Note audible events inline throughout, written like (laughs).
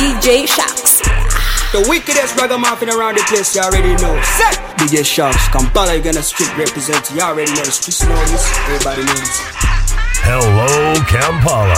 DJ Sharks. The wickedest ragamuffin around the place, you already know. Set! DJ Sharks, Kampala, you gonna street represent, you already know the streets know this, everybody knows. Hello, Kampala.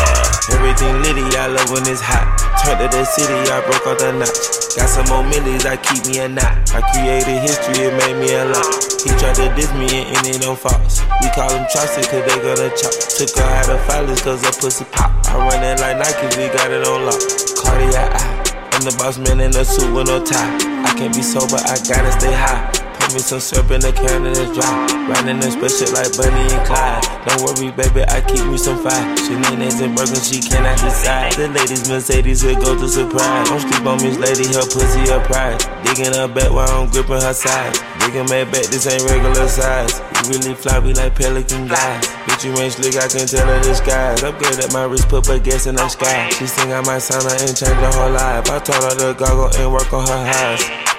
Everything litty, I love when it's hot. Turned to the city, I broke all the knots. Got some more millies, I keep me a knot. I created history, it made me a lot. He tried to diss me and it ain't no false. We call him Chaucer, cause they gonna chop. Took her out of filers, cause her pussy pop. I run it like Nike, we got it on lock. Cardiac eye. I'm the boss man in a suit with no tie. I can't be sober, I gotta stay high. Me some syrup in the can and it's dry. Riding in special like Bonnie and Clyde. Don't worry, baby, I keep me some fire. Shenanigans and burgers, she cannot decide. The ladies Mercedes will go to surprise. Don't sleep on Miss Lady, her pussy a prize. Digging her back while I'm gripping her sides. Digging my back, this ain't regular size. Really fly, we like pelican guys. Bitch, you ain't slick, I can tell her disguise. At my wrist, put her gas in the sky. She sing I might sign her and change her whole life. I told her to goggle and work on her eyes.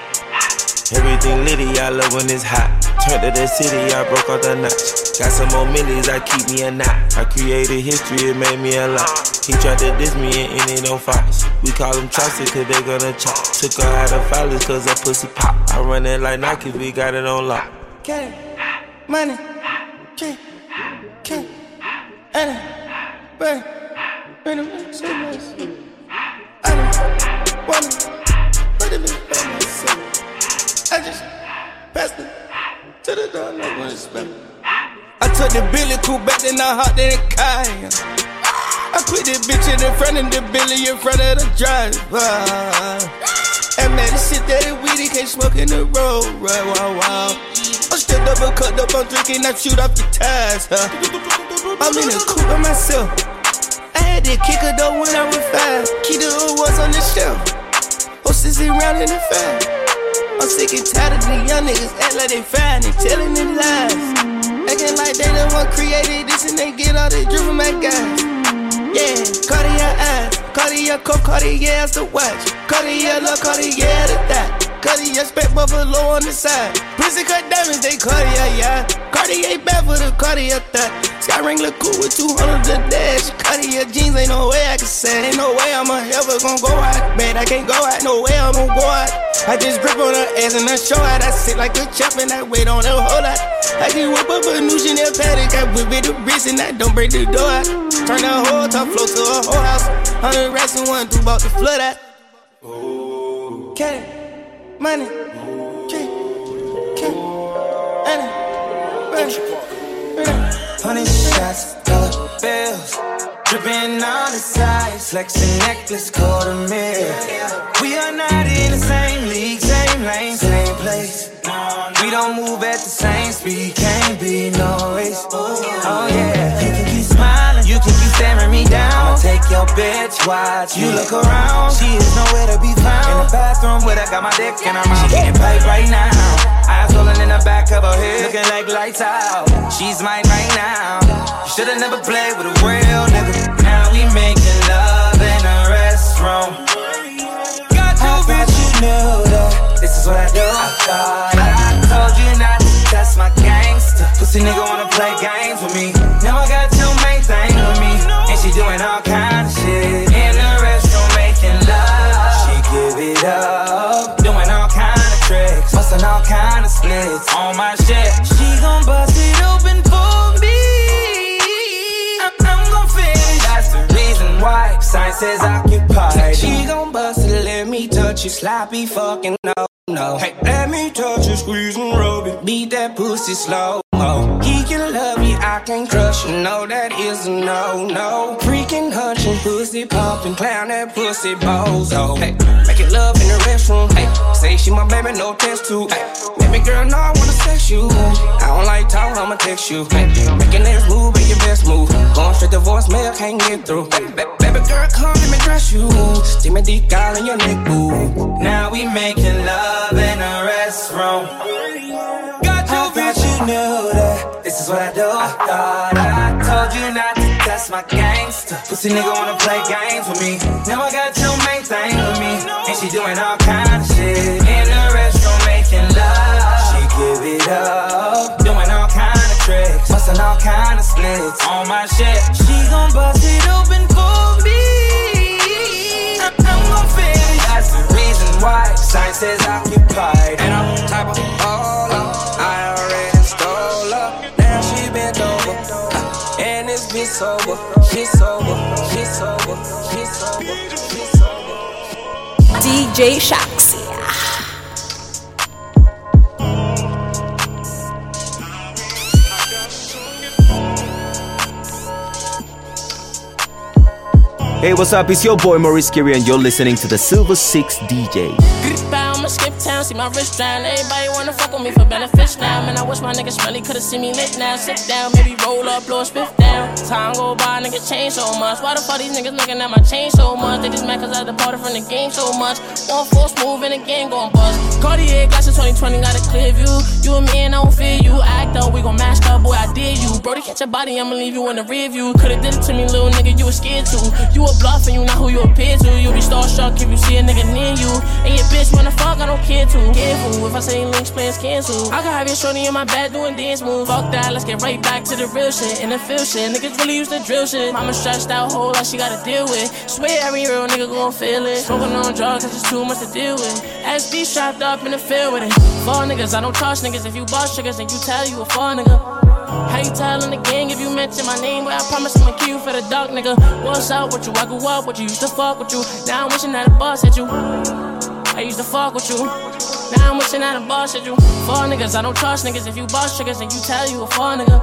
Everything litty, I love when it's hot. Turned to the city, I broke all the knots. Got some more millies, I keep me a knot. I created history, it made me a lot. He tried to diss me and ain't no fox. We call him Chaucer, cause they gonna chop. Took her out of filers, cause her pussy pop. I run it like Nike, we got it on lock. Get it, money, drink, king, and it, burn it, so nice. I don't to the no one smell. I took the Billy cool back, then I hopped in the car. I put the bitch in the front of the Billy in front of the driver. And man, the shit that it weedy can't smoke in the road, right? Wow, wow. I'm still double cut up, I'm drinking, I shoot off the tires, huh? I'm in the coupe by myself. I had to kick her though when I was five. The old ones on the shelf. Horses around in the fast. I'm sick and tired of the young niggas act like they fine and telling them lies. Acting like they the one created this and they get all the drip from my guys. Yeah, Cartier eyes, Cartier coat, Cartier the watch, Cartier look, Cartier the thigh. Cartier spec buffalo on the side. Prison cut diamonds, they Cartier, yeah. yeah. Cartier bad for the Cartier thigh. Sky Wrangler cool with 200 the dash. Cartier jeans, ain't no way I can say. Ain't no way I'm ever gonna go out. Man, I can't go out, no way I'm gonna go out. I just grip on her ass and I show out. I sit like a champ and I wait on her whole lot. I just whip up a new Chanel paddock. I whip it the wrist and I don't break the door out. Turn the whole top floor to a whole house. Hundred racks and one, two about to flood out. Cat money, drink, king, money, Hundred shots, dollar bills, dripping on the sides, flexing necklace, quarter mil. We are not in the same league, same lane, same place. We don't move at the same speed, can't be no race. Oh yeah, your bitch, watch you look around. She is nowhere to be found. In the bathroom where I got my dick in her mouth. She getting paid right now. Eyes rolling in the back of her head, looking like lights out. She's mine right now. You should've never played with a real nigga. Now we making love in a restroom. Got you, bitch. you knew that. This is what I do. I thought I told you not to test my gangster. Pussy nigga wanna play games with me. Says occupied. She gon' bust it, let me touch you. Sloppy fucking no, no. Hey, let me touch you, squeeze and rub it. Beat that pussy slow He can love you, I can crush you. No, that is a no, no. Freaking hunching, pussy pumping, clown that pussy bozo. Hey, making love in the restroom. Hey, say she my baby, no test tube. Hey, baby girl, no, I wanna sex you. I don't like talking, I'ma text you. Hey, making this move, be your best move. Going straight to voicemail, can't get through. Hey, baby girl, come let me dress you. Stick me deep all in your neck, boo. Now we making love in a restroom. Knew that. This is what I do. I thought I told you not to test my gangster. Pussy nigga wanna play games with me. Now I got two main things with me. And she doing all kind of shit. In the restroom making love. She give it up. Doing all kind of tricks. Busting all kind of splits on my shit. She gon' bust it open for me. I'm gon' finish. That's the reason why science says occupied. And I'm type of all up. It's. DJ Shaxi. Hey, what's up? It's your boy Maurice Carey, and you're listening to the Silver Six DJ. I'ma skip town, see my wrist drown. Everybody wanna fuck with me for benefits now. Man, I wish my niggas really could've seen me lit now. Sit down, maybe roll up, blow a spiff down. Time go by, niggas change so much. Why the fuck these niggas looking at my chain so much? They just mad cause I departed from the game so much. One force move in the game gon' bust. Cartier glasses 2020 got a clear view. You and me and I don't fear you. Act up, we gon' mash up, boy, I did you. Brody, catch your body, I'ma leave you in the rear view. Could've did it to me, little nigga, you was scared to. You a bluff and you not who you appear to. You be starstruck if you see a nigga near you. And your bitch wanna fuck, I don't care to. Careful if I say links, plans cancel. I can have your shorty in my bed doing dance moves. Fuck that, let's get right back to the real shit. And the feel shit. Niggas really used to drill shit. Mama stressed out, whole lot she gotta deal with. Swear every real nigga gon' feel it. Smoking on drugs, it's just too much to deal with. SB strapped up in the field with it. Fall niggas, I don't trust niggas. If you boss triggers, then you tell you a fall nigga. How you tellin' the gang if you mention my name? Well, I promise I'ma kill you for the dark nigga. What's up with you? I grew up with you, used to fuck with you. Now I'm wishing that a boss hit you. I used to fuck with you. Now I'm wishing that a boss at you. Fall niggas, I don't trust niggas. If you boss triggers, then you tell you a fall nigga.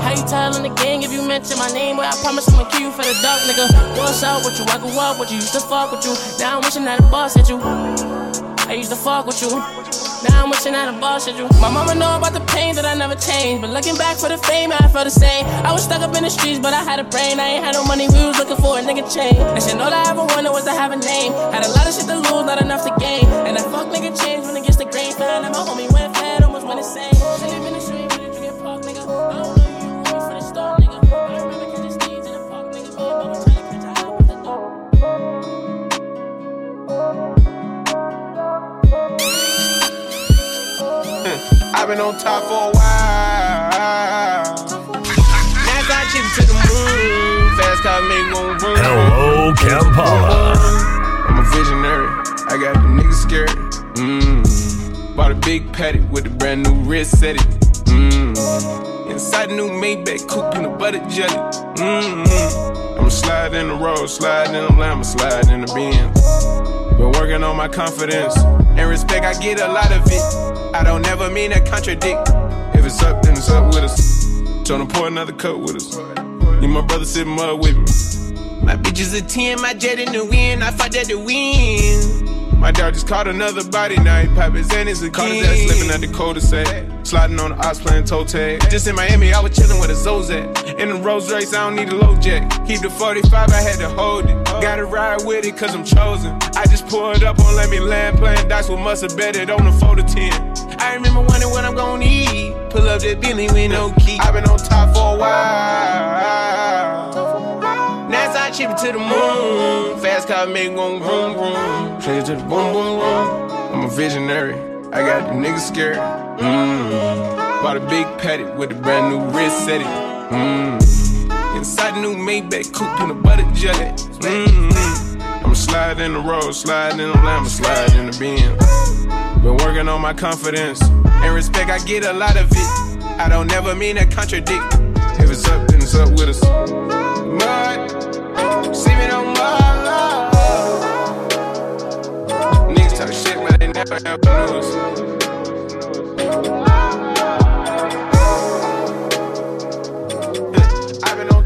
How you tellin' the gang if you mention my name? Well, I promise I'ma kill you for the dark nigga. What's up with you? I grew up with you, used to fuck with you. Now I'm wishing that a boss at you. I used to fuck with you. Now I'm wishing that a boss hit you. My mama know about the pain that I never changed. But looking back for the fame, I felt the same. I was stuck up in the streets, but I had a brain. I ain't had no money, we was looking for a nigga change. And shit, all I ever wanted was to have a name. Had a lot of shit to lose, not enough to gain. And that fuck nigga change when it gets the grain. Found out my homie went fat, almost went insane. Shit, live I've been on top for a while. NASA chip to the moon. Fast car make one room. Hello, Kampala. I'm a visionary. I got the niggas scared. Mmm. Bought a big patty with a brand new wrist set it. Mmm. Inside a new Maybach coupe in the butter jelly. Mmm. I'm in the road, sliding in the Lambo, sliding in the Benz. Been working on my confidence and respect. I get a lot of it. I don't ever mean to contradict. If it's up, then it's up with us. Tryna pour another cup with us. You my brother sitting mud with me. My bitch is a 10, my jet in the wind. I fought that to win. My dog just caught another body, now he pop his annies again. Caught his ass slipping at the cul-de-sac. Sliding on the ops playing toe tag. Just in Miami, I was chillin' with a Zozak. In the Rolls Royce, I don't need a low jack. Keep the 45, I had to hold it. Gotta ride with it, cause I'm chosen. I just pulled up on Let Me Land, playing dice with must have bet it on the 4 to 10. I remember wondering what I'm gonna eat. Pull up that Bentley with no key. I've been on top for a while. It to the moon. Fast car make one vroom vroom. Play it to the boom boom boom. I'm a visionary. I got the niggas scared. Mmm. Bought a big patty with a brand new wrist set it. Mmm. Inside the new Maybach coupe in the butter jelly. Mmm. I'm sliding in the road, sliding in the Lambo, sliding in the Benz. Been working on my confidence and respect. I get a lot of it. I don't never mean to contradict. If it's up, then it's up with us. Mud, see me no more. Niggas talk shit, but they never. (laughs) I've been on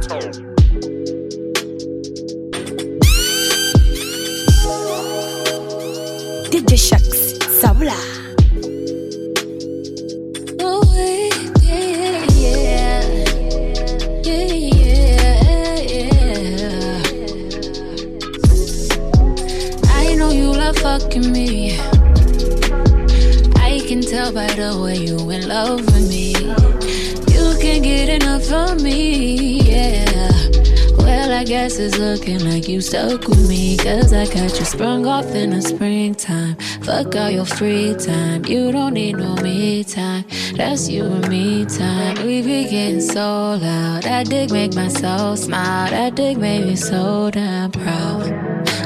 it's looking like you stuck with me. Cause I got you sprung off in the springtime. Fuck all your free time. You don't need no me time. That's you and me time. We be getting so loud. That dick make my soul smile. That dick made me so damn proud.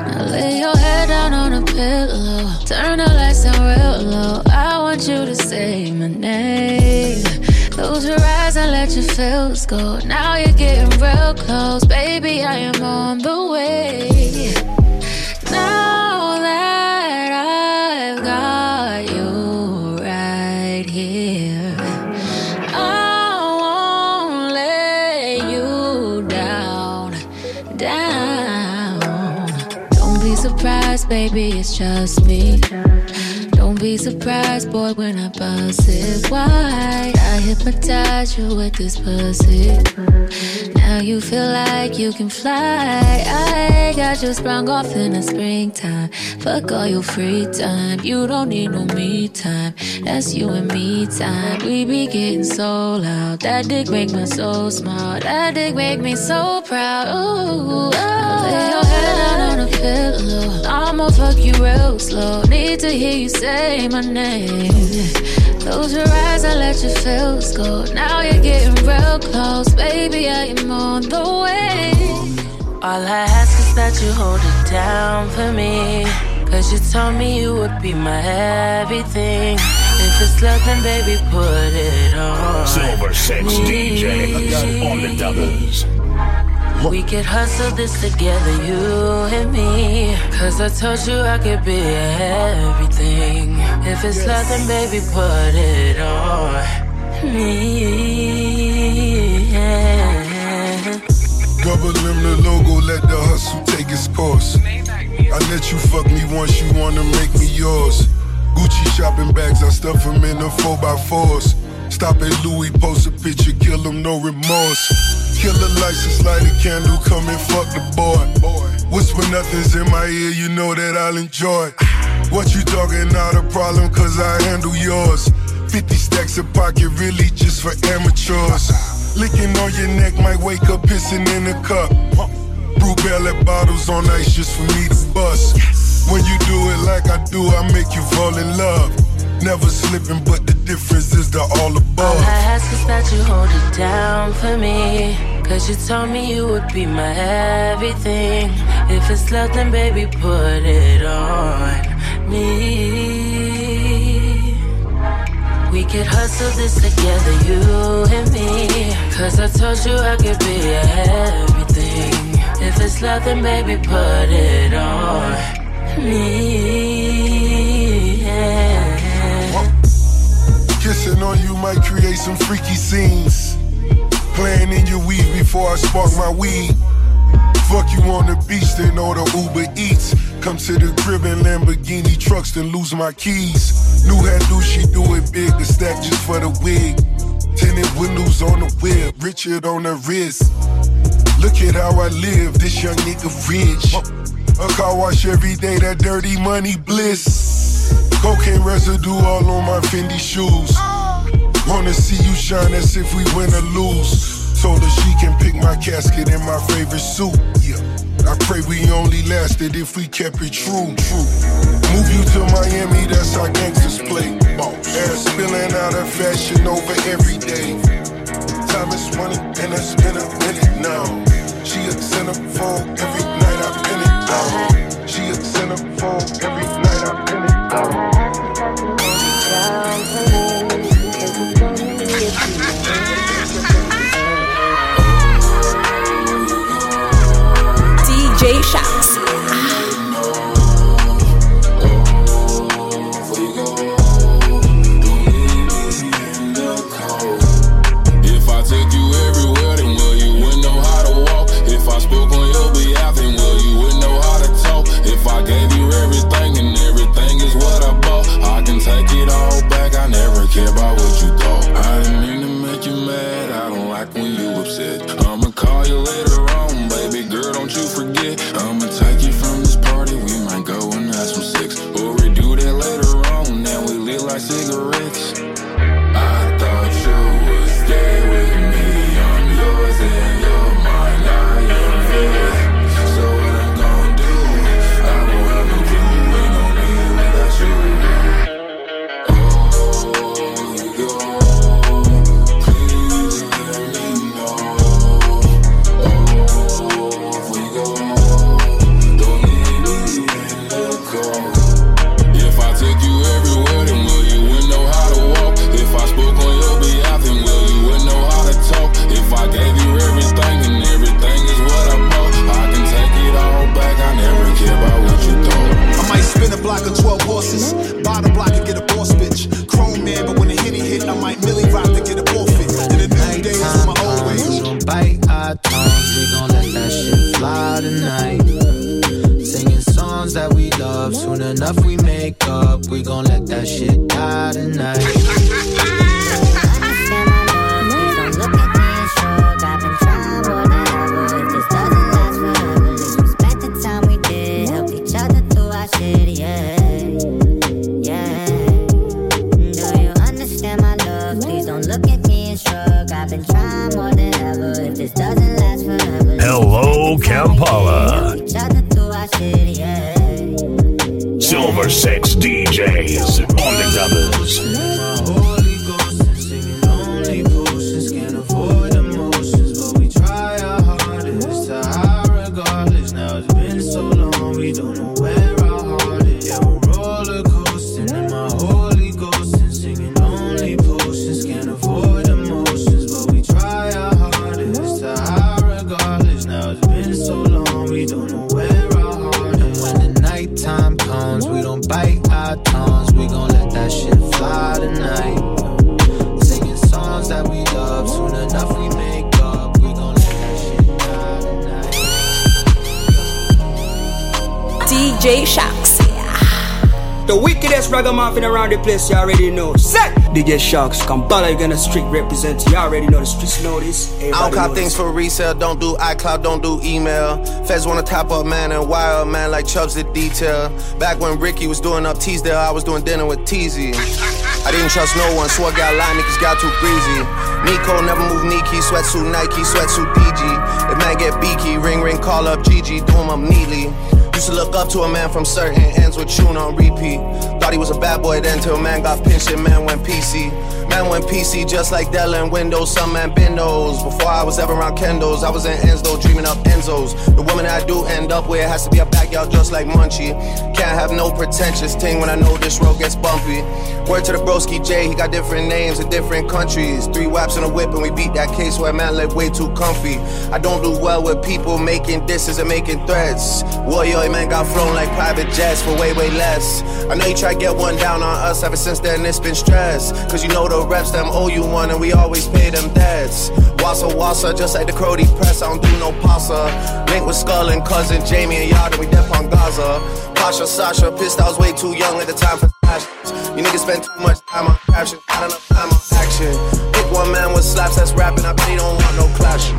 Now lay your head down on a pillow. Turn the lights down real low. I want you to say my name. Close your let your feels go. Now you're getting real close, baby. I am on the way. Now that I've got you right here, I won't let you down, down. Don't be surprised, baby. It's just surprised, boy, when I bust it wide. I hypnotize you with this pussy. Now you feel like you can fly. I got you sprung off in the springtime. Fuck all your free time. You don't need no me time. That's you and me time. We be getting so loud. That dick make my soul smile. That dick make me so proud. Ooh, oh. lay your head down on a pillow. I'ma fuck you real slow. Need to hear you say my name. Close your eyes and let your feels go. Now you're getting real close, baby. I am on the way. All I ask is that you hold it down for me. Cause you told me you would be my everything. If it's love, then baby, put it on. Silver Six DJ on the doubles. We could hustle this together, you and me. Cause I told you I could be everything. If it's love, then baby, put it on me. Yeah. Double M the logo, let the hustle take its course. I let you fuck me once, you wanna make me yours. Gucci shopping bags, I stuff them in the 4x4s. Stop at Louis, post a picture, kill them, no remorse. Kill the license, light a candle, come and fuck the boy. Whisper nothing's in my ear, you know that I'll enjoy. What you talking, not a problem, cause I handle yours. 50 stacks of pocket, really just for amateurs. Licking on your neck, might wake up pissing in a cup. Brew belly bottles on ice just for me to bust. When you do it like I do, I make you fall in love. Never slipping, but the difference is the all above. All I ask is that you hold it down for me. Cause you told me you would be my everything. If it's love, then baby, put it on me. We could hustle this together, you and me. Cause I told you I could be everything. If it's love, then baby, put it on me. Yeah. Kissing on you might create some freaky scenes. Playing in your weed before I spark my weed. Fuck you on the beach, then order Uber Eats. Come to the crib in Lamborghini trucks, then lose my keys. New hat do she do it big, the stack just for the wig. Tinted windows on the whip, Richard on the wrist. Look at how I live, this young nigga rich. A car wash every day, that dirty money bliss. Cocaine residue all on my Fendi shoes. Wanna see you shine as if we win or lose. Told her she can pick my casket in my favorite suit. Yeah. I pray we only lasted if we kept it true. True. Move you to Miami, that's how gangsters play. Air spilling out of fashion over every day. Time is money, and it's been a minute now. She a centerfold every night I pin it down. She a centerfold every night I pin it down. DJ Sharks. Place, you already know. Set! DJ Sharks, Kampala, you gonna street represent. You already know the streets know this. I don't Everybody cop things for resale, don't do iCloud, don't do email. Feds wanna top up man and wire man like Chubbs the detail. Back when Ricky was doing up Teasdale, I was doing dinner with Teasy. I didn't trust no one, so I got line niggas got too breezy. Nico never move Nike, sweatsuit Nike, sweatsuit DG. If man get beaky, ring ring, call up GG, do him up neatly. Used to look up to a man from certain ends with tune on repeat. Thought he was a bad boy then till man got pinched and man went PC. Man went PC just like Dell and Windows, some man bindos. Before I was ever around Kendos, I was in Enzo dreaming up Enzos. The woman I do end up with has to be a backyard just like Munchie. Can't have no pretentious ting when I know this road gets bumpy. Word to the broski J, he got different names in different countries. Three whaps and a whip and we beat that case where man live way too comfy. I don't do well with people making disses and making threats. Warrior man got flown like private jets for way, way less. I know you try to get one down on us ever since then it's been stress. Cause you know the reps them owe you one and we always pay them debts. Wassa wassa, just like the Crody press, I don't do no pasta. Link with Skull and cousin Jamie and Yard and we dep on Gaza. Pasha Sasha, pissed I was way too young at the time for fashions. You niggas spend too much time on caption, not enough time on action. Pick one man with slaps that's rapping, I bet he don't want no clash.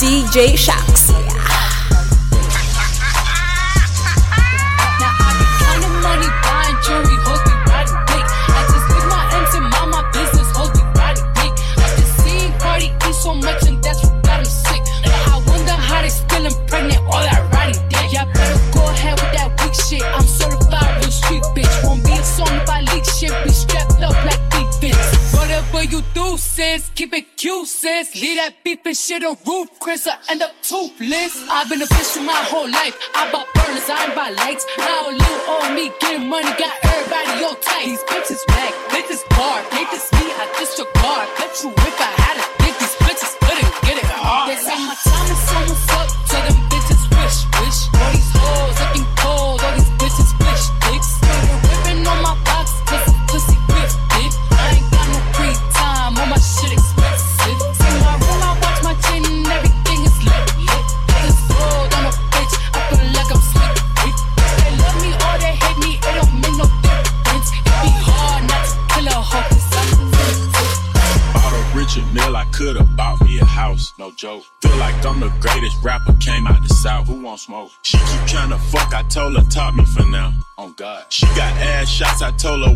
DJ Sharks. Shit. I'm certified real street bitch. Won't be a song if I leak shit. Be strapped up like defense. Whatever you do, sis, keep it cute, sis. Leave that beef shit on roof, Chris. I end up toothless. I've been a bitch my whole life. I bought burners, I ain't buy lights. Now little on me getting money, got everybody all tight. These bitches back, bitches bar, bitches me, I disregard. Bet you if I had a dick, these bitches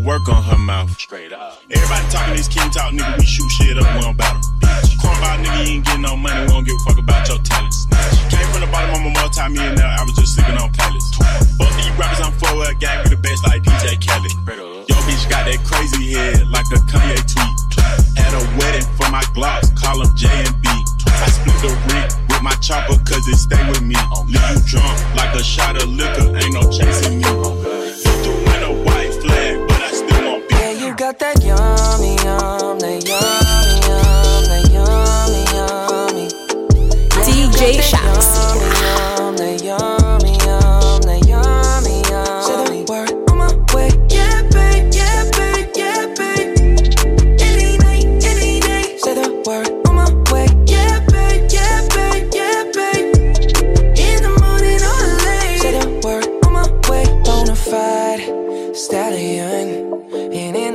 work on her mouth. Straight up. Everybody talking this king talk, nigga, we shoot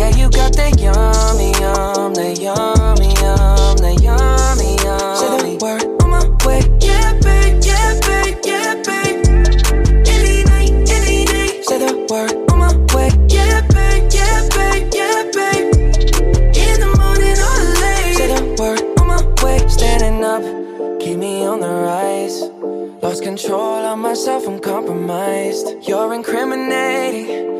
Yeah, you got that yummy, yum, that yummy, yum, that yummy, yum. Say the word on my way. Yeah, babe, yeah, babe, yeah, babe. Any night, any day. Say the word on my way. Yeah, babe, yeah, babe, yeah, babe. In the morning or late. Say the word on my way. Standing up, keep me on the rise. Lost control of myself, I'm compromised. You're incriminating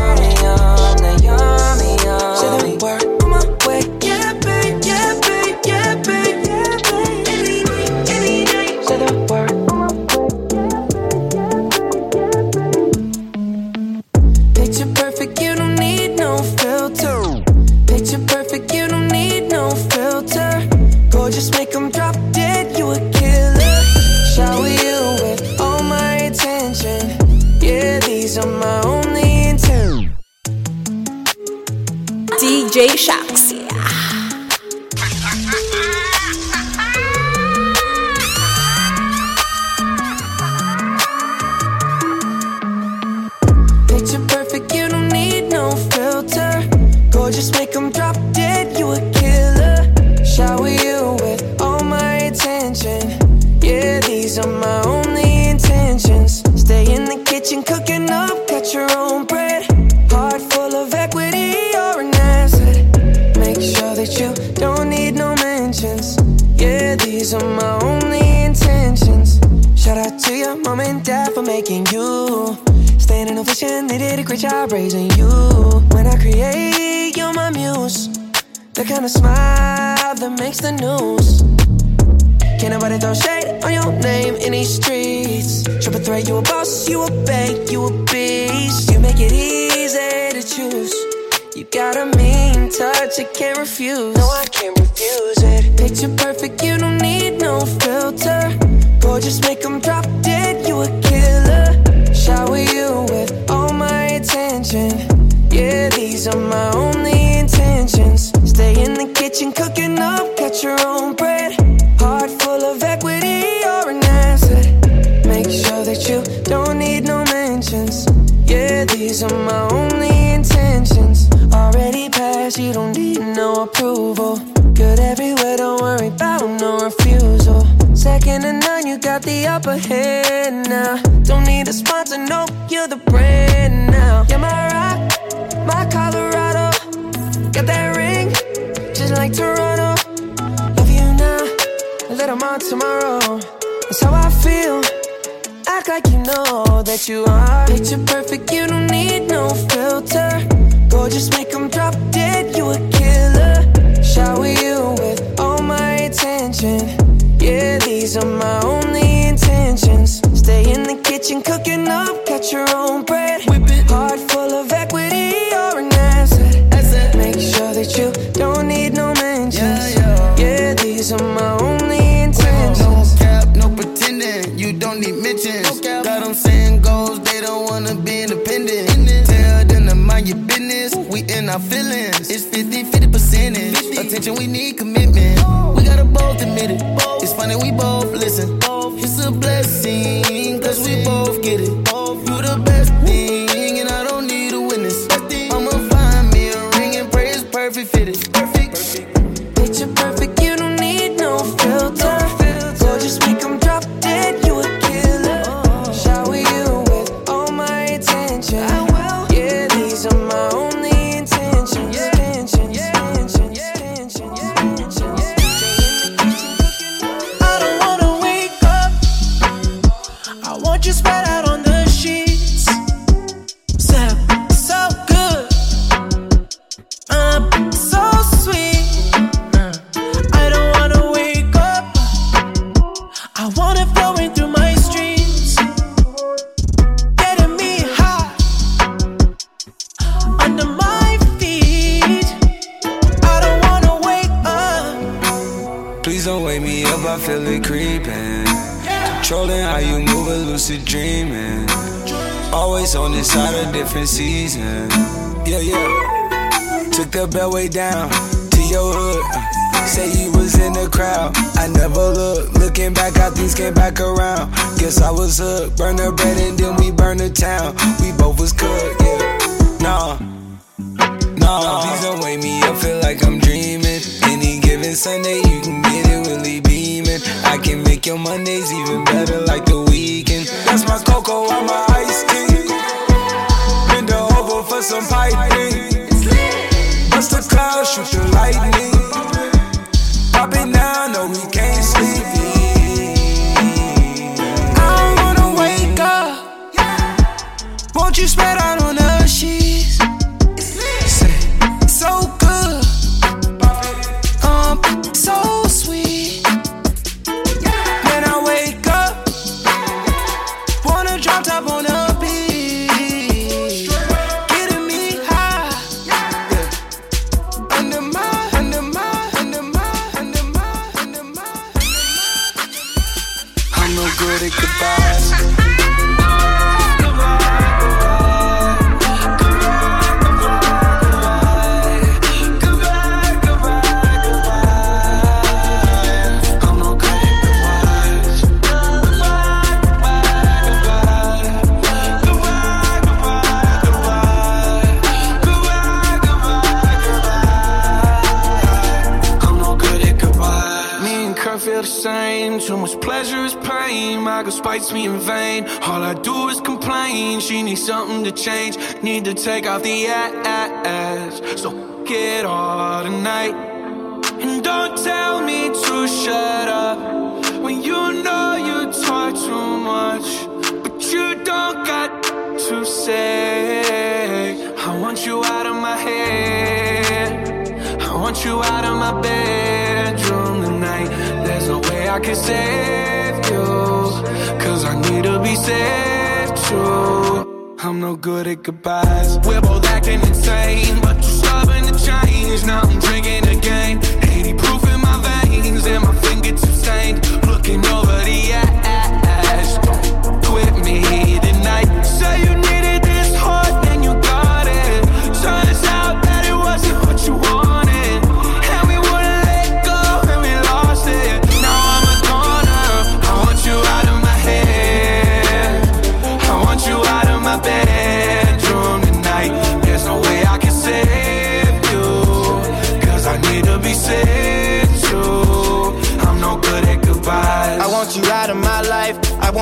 I'm no good at goodbyes. We're both acting insane, but you're stubborn to change. Now I'm drinking again. 80 proof in my veins, and my fingertips stained. Looking over the ash.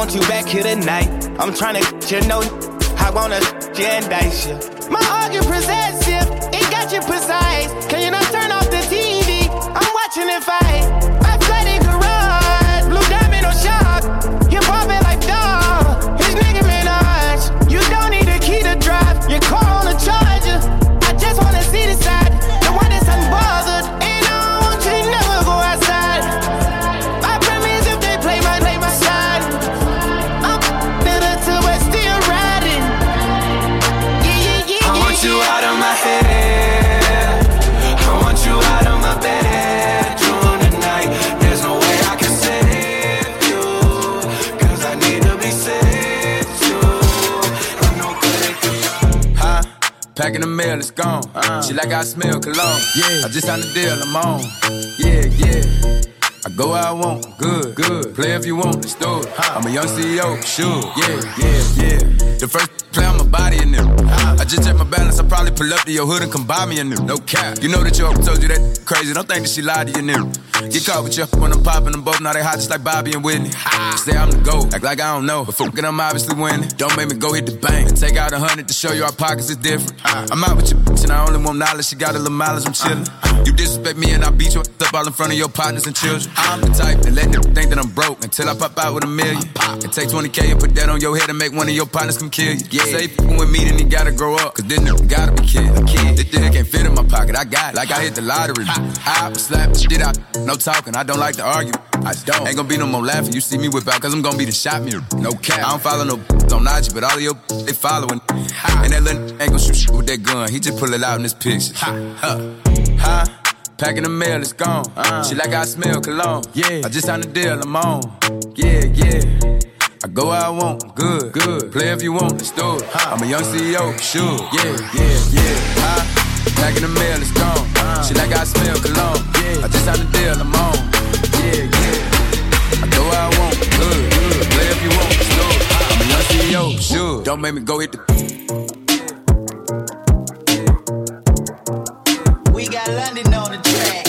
Want you back here tonight. I'm trying to you know. I wanna you and dice you. My argument possessive. It got you precise. Can you not turn off the TV? I'm watching it fight. Mail, it's gone. Uh-huh. She like I smell cologne. Yeah. I just signed the deal, I'm on. Yeah, yeah. I go where I want, good, good. Play if you want, let's do it. I'm a young CEO, sure. Yeah, yeah, yeah. The first play on my body in them. I just check my balance, I probably pull up to your hood and come buy me a new. No cap. You know that your told you that crazy. Don't think that she lied to you new. Get caught with your when I'm popping them both. Now they hot just like Bobby and Whitney. Say I'm the GOAT, act like I don't know. But fuckin' I'm obviously winning. Don't make me go hit the bank and take out a hundred to show you our pockets is different. I'm out with your bitch and I only want knowledge. She got a little mileage, I'm chillin'. You disrespect me and I beat you up all in front of your partners and children. I'm the type and let them think that I'm broke until I pop out with a million. And take 20K and put that on your head and make one of your partners come kill you. Yeah. Say fucking with me, then he gotta grow up. Cause this nigga gotta be kid. A kid. This thing can't fit in my pocket. I got it. Like I hit the lottery. I slap shit out. No talking. I don't like to argue. I don't. Ain't gonna be no more laughing. You see me whip out, cause I'm gonna be the shot mirror. No cap. I don't follow no on IG, but all of your they following. Ha. And that little ain't gonna shoot with that gun. He just pull it out in his picture. Ha, ha, ha. Packing the mail, it's gone. Uh. She like I smell cologne. Yeah. I just signed a deal, I'm on. Yeah, yeah. I go where I want, good, good. Play if you want, let's do it. I'm a young CEO, sure. Yeah, yeah, yeah. Huh? Back in the mail, it's gone. Uh-huh. She like I smell cologne. I just had a deal, I'm on. Yeah, yeah. I go where I want, good, good. Play if you want, let's do it. I'm a young CEO, sure. Don't make me go hit the. We got London on the track.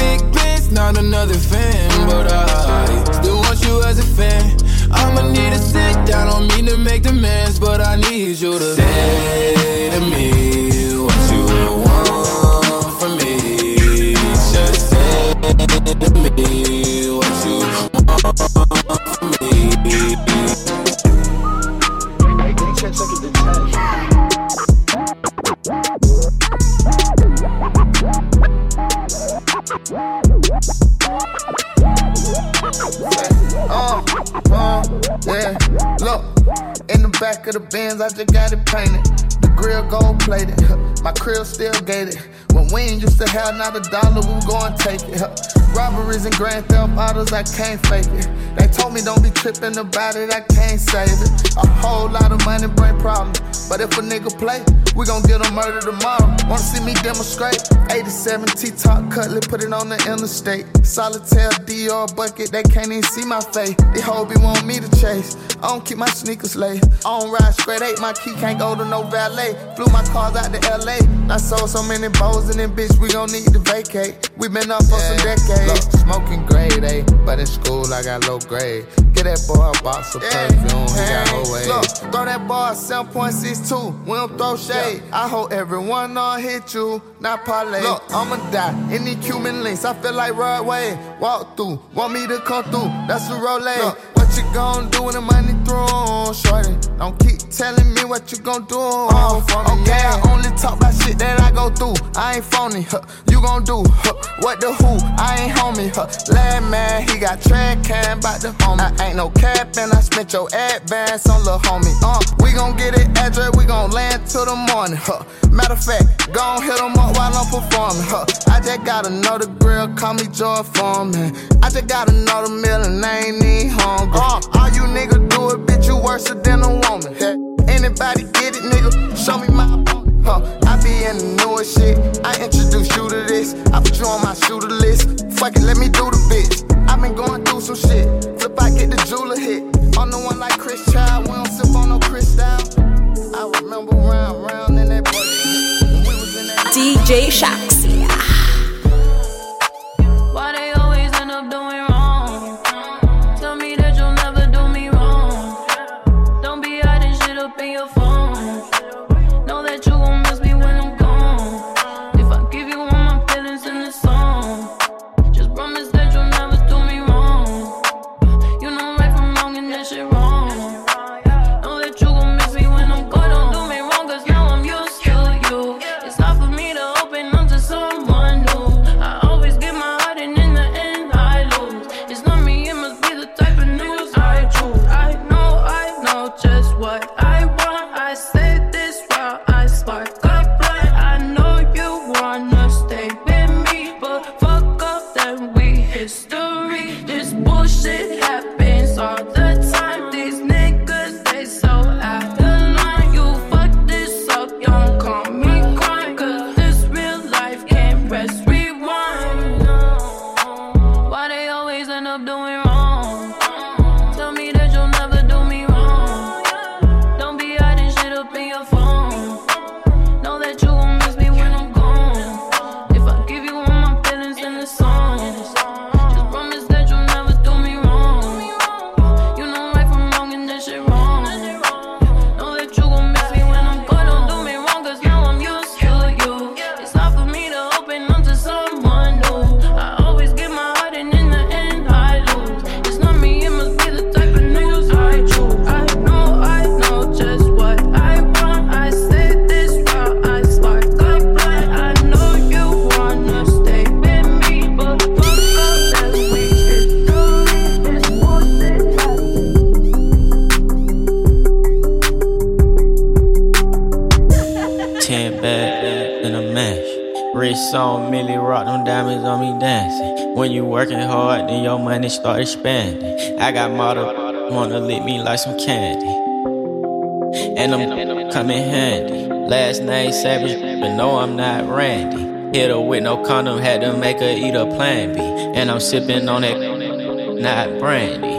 not another fan. But I still want you as a fan. I'ma need to sit down, don't mean to make demands, but I need you to say to me what you want from me. Just say to me what you want from me. Of the Benz, I just got it painted. The grill gold plated. My crib still gated. When we ain't used to have not a dollar, we go and take it. Robberies and grand theft autos, I can't fake it. They told me don't be tripping about it, I can't save it. A whole lot of money bring problems. But if a nigga play, we gon' get him murdered tomorrow. Wanna see me demonstrate? 87 T-top Cutlass, put it on the interstate. Solitaire DR bucket, they can't even see my face. They hope be want me to chase. I don't keep my sneakers late. I don't ride straight eight, my key can't go to no valet. Flew my cars out to LA. I sold so many bows in this bitch, we gon' need to vacate. We been up for some decades. Look, smoking grade A, but in school I got low grade. Get that boy a box of perfume, he got whole way. Look, throw that bar 7.62, we don't throw shade. I hope everyone on hit you, not parlay. Look, I'ma die in the Cuban links, I feel like Rod Wave. Walk through, want me to come through, that's the Rolex. Look, what you gon' do when the money through, shorty? Don't keep telling me what you gon' do. Uh, okay, I only talk about shit that I go through. I ain't phony, huh? You gon' do huh? what the who? I ain't homie, huh? Lad man, he got track can about the homie. I ain't no cap and I spent your advance on lil' homie. Uh, we gon' get it address, we gon' land till the morning, huh? Matter of fact, gon' hit him up while I'm performing, huh? I just got another grill, call me George Foreman. I just got another know the mill and I ain't even hungry. Uh, all you niggas worse than a woman. Anybody get it, nigga? Show me my Huh, I be in the newest shit. I introduce you to this. I put you on my shooter list. Fuck it, let me do the bitch. i been going through some shit. Flip, I get the jeweler hit. On the one like Chris Child, we don't sip on no down. I remember round, round in that boy. DJ Sharks. Start expanding. I got model, wanna lick me like some candy. And I'm coming handy. Last name Savage, but no, I'm not Randy. Hit her with no condom, had to make her eat a plan B. And I'm sipping on it, not brandy.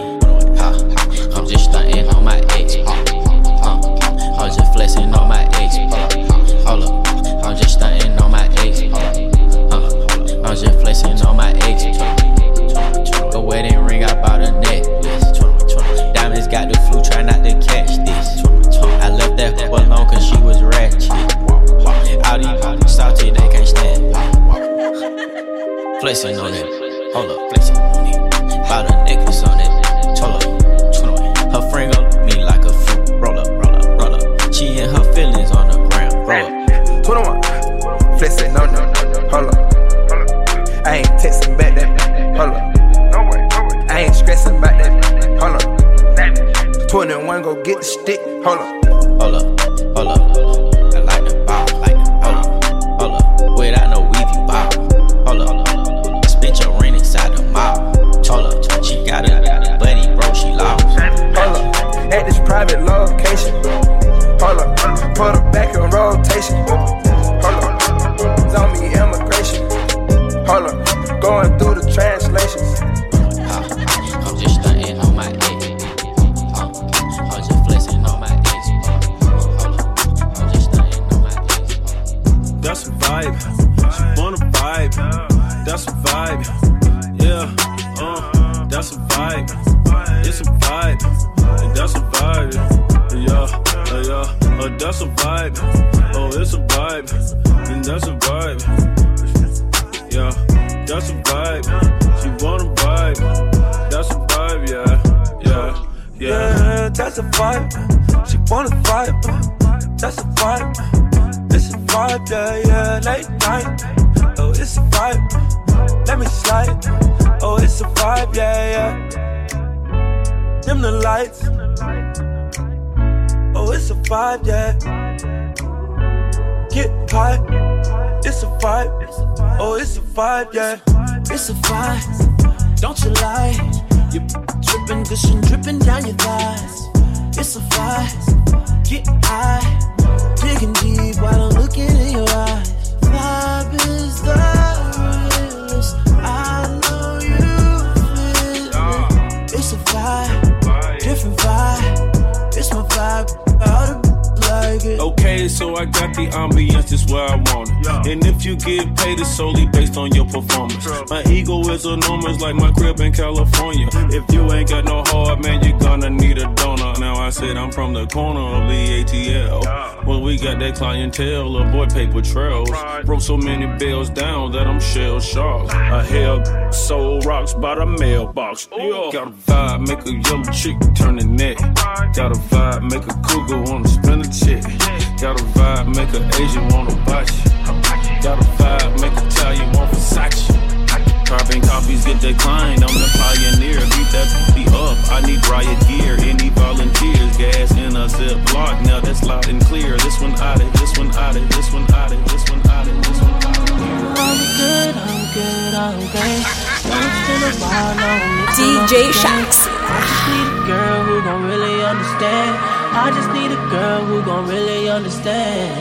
Oh, it's a vibe, yeah. It's a vibe. Don't you lie. You dripping, gushing, dripping down your thighs. It's a vibe. Get high. Okay, so I got the ambience just where I want it. And if you get paid, it's solely based on your performance. My ego is enormous, like my crib in California. If you ain't got no heart, man, you're gonna need a donor. Now I said I'm from the corner of the ATL. Well, we got that clientele, avoid paper trails. Broke so many bills down that I'm shell shocked. A hell soul rocks by the mailbox. Got a vibe, make a yellow chick turn the neck. Got a vibe, make a cougar wanna spend a check. Got a vibe, make an Asian wanna watch. Got a vibe, make Italian want Versace. Carbon copies get declined, I'm the pioneer. Beat that be up, I need riot gear. Any volunteers, gas in a zip block. Now that's loud and clear. This one out it, this one out it, this one out it, this one out it, this one out it. I'm good, I'm good, I'm great. It's been a while, no DJ Shaxi. I just need a girl who gon' really understand. I just need a girl who gon' really understand.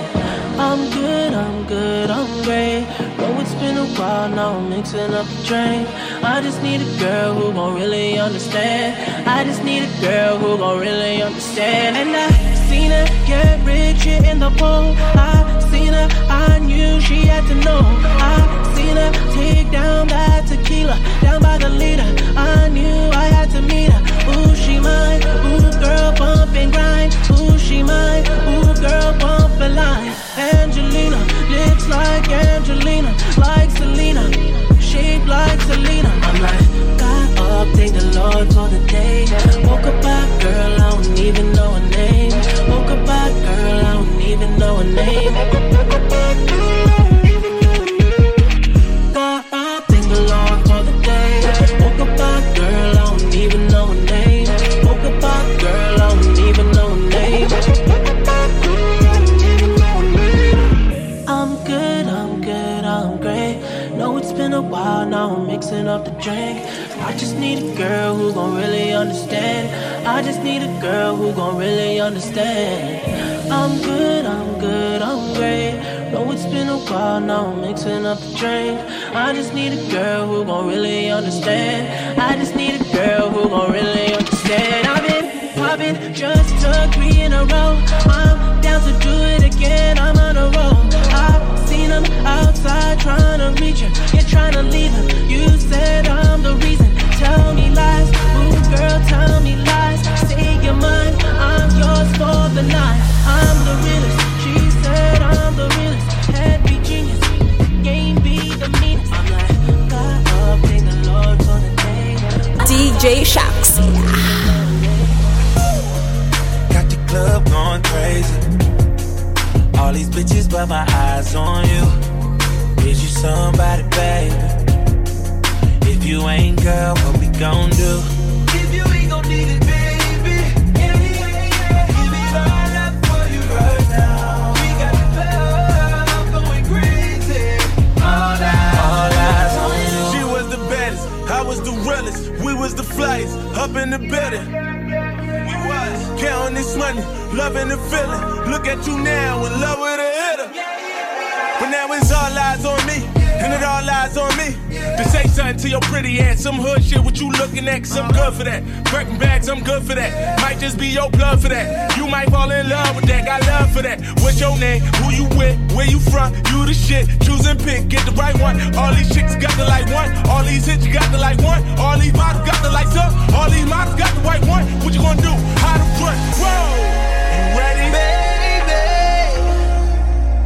I'm good, I'm good, I'm great. Oh, it's been a while now, I'm mixing up the drink. I just need a girl who gon' really understand. I just need a girl who gon' really understand. And I seen her get rich in the pool. I seen her, I knew she had to know. I seen take down that tequila, down by the leader. I knew I had to meet her. Ooh, she mine. Ooh, girl, bump and grind. Ooh, she mine. Ooh, girl, bump I just need a girl who gon' really understand. I'm good, I'm good, I'm great. No, it's been a while now, I'm mixing up the drink. I just need a girl who gon' really understand. I just need a girl who gon' really understand. I've been popping just took three in a row. I'm down to do it again, I'm on a roll. I've seen him outside trying to reach him, you're trying to leave. You said I'm the reason. Tell me lies, ooh girl, tell me lies. Say mine, I'm yours for the night. I'm the realest. She said I'm the realest. Head be genius, game be the meanest. I'm like, God up, thank the Lord for the day. DJ Sharks. Got the club going crazy. All these bitches, but my eyes on you. Is you somebody, baby? If you ain't, girl, what we gon' do? The up in the building. We was counting this money, loving the feeling. Look at you now, in love with a hitter. But now it's all eyes on me, and it all lies on me. To say something to your pretty ass, some hood shit, what you looking at, cause I'm good for that. Birkin bags, I'm good for that. Might just be your blood for that. You might fall in love with that, got love for that. What's your name? Who you with? Where you from? You the shit. Choose and pick, get the right one. All these chicks got the like one. All these hits got the like one. All these models got the lights up. All these models got the white one. What you gonna do? How to front? Whoa! You ready?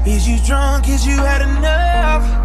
Baby, is you drunk? Is you had enough?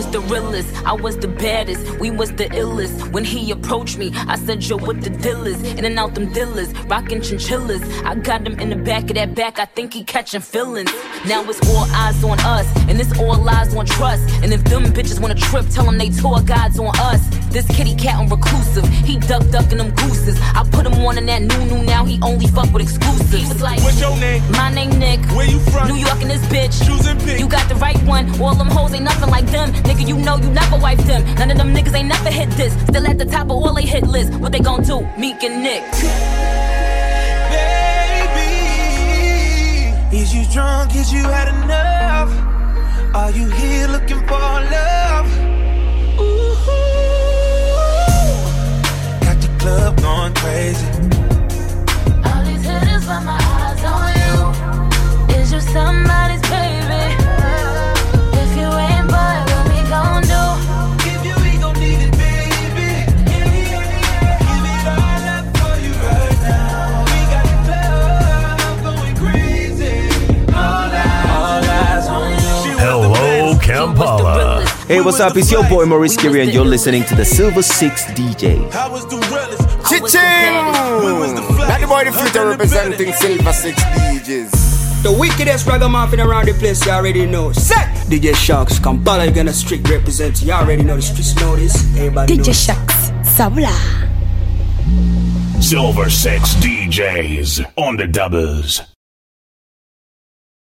Was the realest, I was the baddest, we was the illest. When he approached me, I said, Yo, what the deal is? In and out them dealers, rockin' chinchillas. I got him in the back of that back, I think he catchin' feelings. Now it's all eyes on us, and it's all lies on trust. And if them bitches wanna trip, tell them they tour guides on us. This kitty cat on reclusive, he duck ducking them gooses. I put him on in that new new, now he only fuck with exclusives. He was like, What's your name? My name Nick. Where you from? New York and this bitch. Choose and pick. You got the right one. All them hoes ain't nothing like them. Nigga, you know you never wipe them. None of them niggas ain't never hit this. Still at the top of all they hit list. What they gon' do? Meek and Nick. Baby, is you drunk? Is you had enough? Are you here looking for love? Ooh, got the club going crazy. All these hitters, but my eyes on you. Is you somebody's Hey, what's up? It's your boy Maurice Gary, and you're listening to the Silver Six DJ. Chiching! Not the boy the future representing Silver Six DJs. The wickedest ragamuffin around the place, you already know. Set! DJ Sharks, Kampala, you're gonna strict represent. You already know the streets know this. Everybody DJ knows. Sharks. Sabula. Silver Six DJs on the doubles.